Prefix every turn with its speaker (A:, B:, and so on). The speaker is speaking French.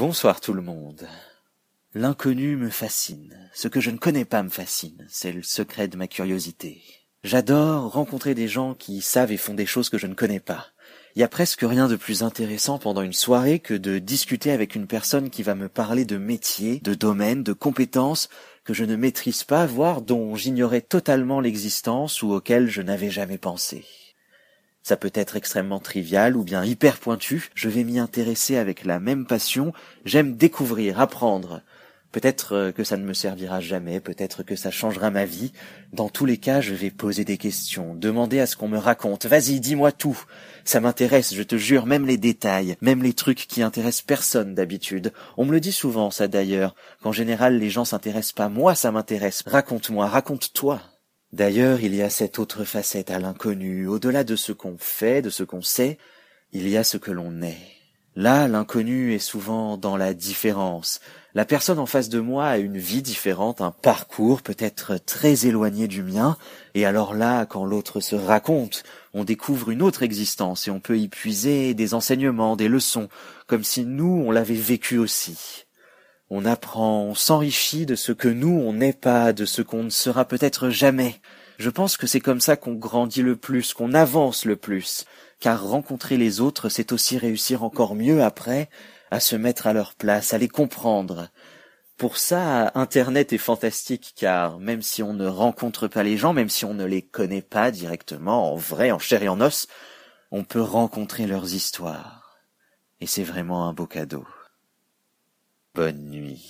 A: Bonsoir tout le monde. L'inconnu me fascine. Ce que je ne connais pas me fascine. C'est le secret de ma curiosité. J'adore rencontrer des gens qui savent et font des choses que je ne connais pas. Il y a presque rien de plus intéressant pendant une soirée que de discuter avec une personne qui va me parler de métiers, de domaines, de compétences que je ne maîtrise pas, voire dont j'ignorais totalement l'existence ou auxquelles je n'avais jamais pensé. Ça peut être extrêmement trivial ou bien hyper pointu, je vais m'y intéresser avec la même passion, j'aime découvrir, apprendre. Peut-être euh, que ça ne me servira jamais, peut-être que ça changera ma vie. Dans tous les cas, je vais poser des questions, demander à ce qu'on me raconte. Vas-y, dis-moi tout. Ça m'intéresse, je te jure, même les détails, même les trucs qui intéressent personne d'habitude. On me le dit souvent, ça d'ailleurs, qu'en général les gens s'intéressent pas. Moi, ça m'intéresse. Raconte-moi, raconte-toi. D'ailleurs, il y a cette autre facette à l'inconnu, au-delà de ce qu'on fait, de ce qu'on sait, il y a ce que l'on est. Là, l'inconnu est souvent dans la différence. La personne en face de moi a une vie différente, un parcours peut-être très éloigné du mien, et alors là, quand l'autre se raconte, on découvre une autre existence et on peut y puiser des enseignements, des leçons, comme si nous, on l'avait vécu aussi. On apprend, on s'enrichit de ce que nous, on n'est pas, de ce qu'on ne sera peut-être jamais. Je pense que c'est comme ça qu'on grandit le plus, qu'on avance le plus, car rencontrer les autres, c'est aussi réussir encore mieux après à se mettre à leur place, à les comprendre. Pour ça, Internet est fantastique, car même si on ne rencontre pas les gens, même si on ne les connaît pas directement, en vrai, en chair et en os, on peut rencontrer leurs histoires. Et c'est vraiment un beau cadeau. Bonne nuit.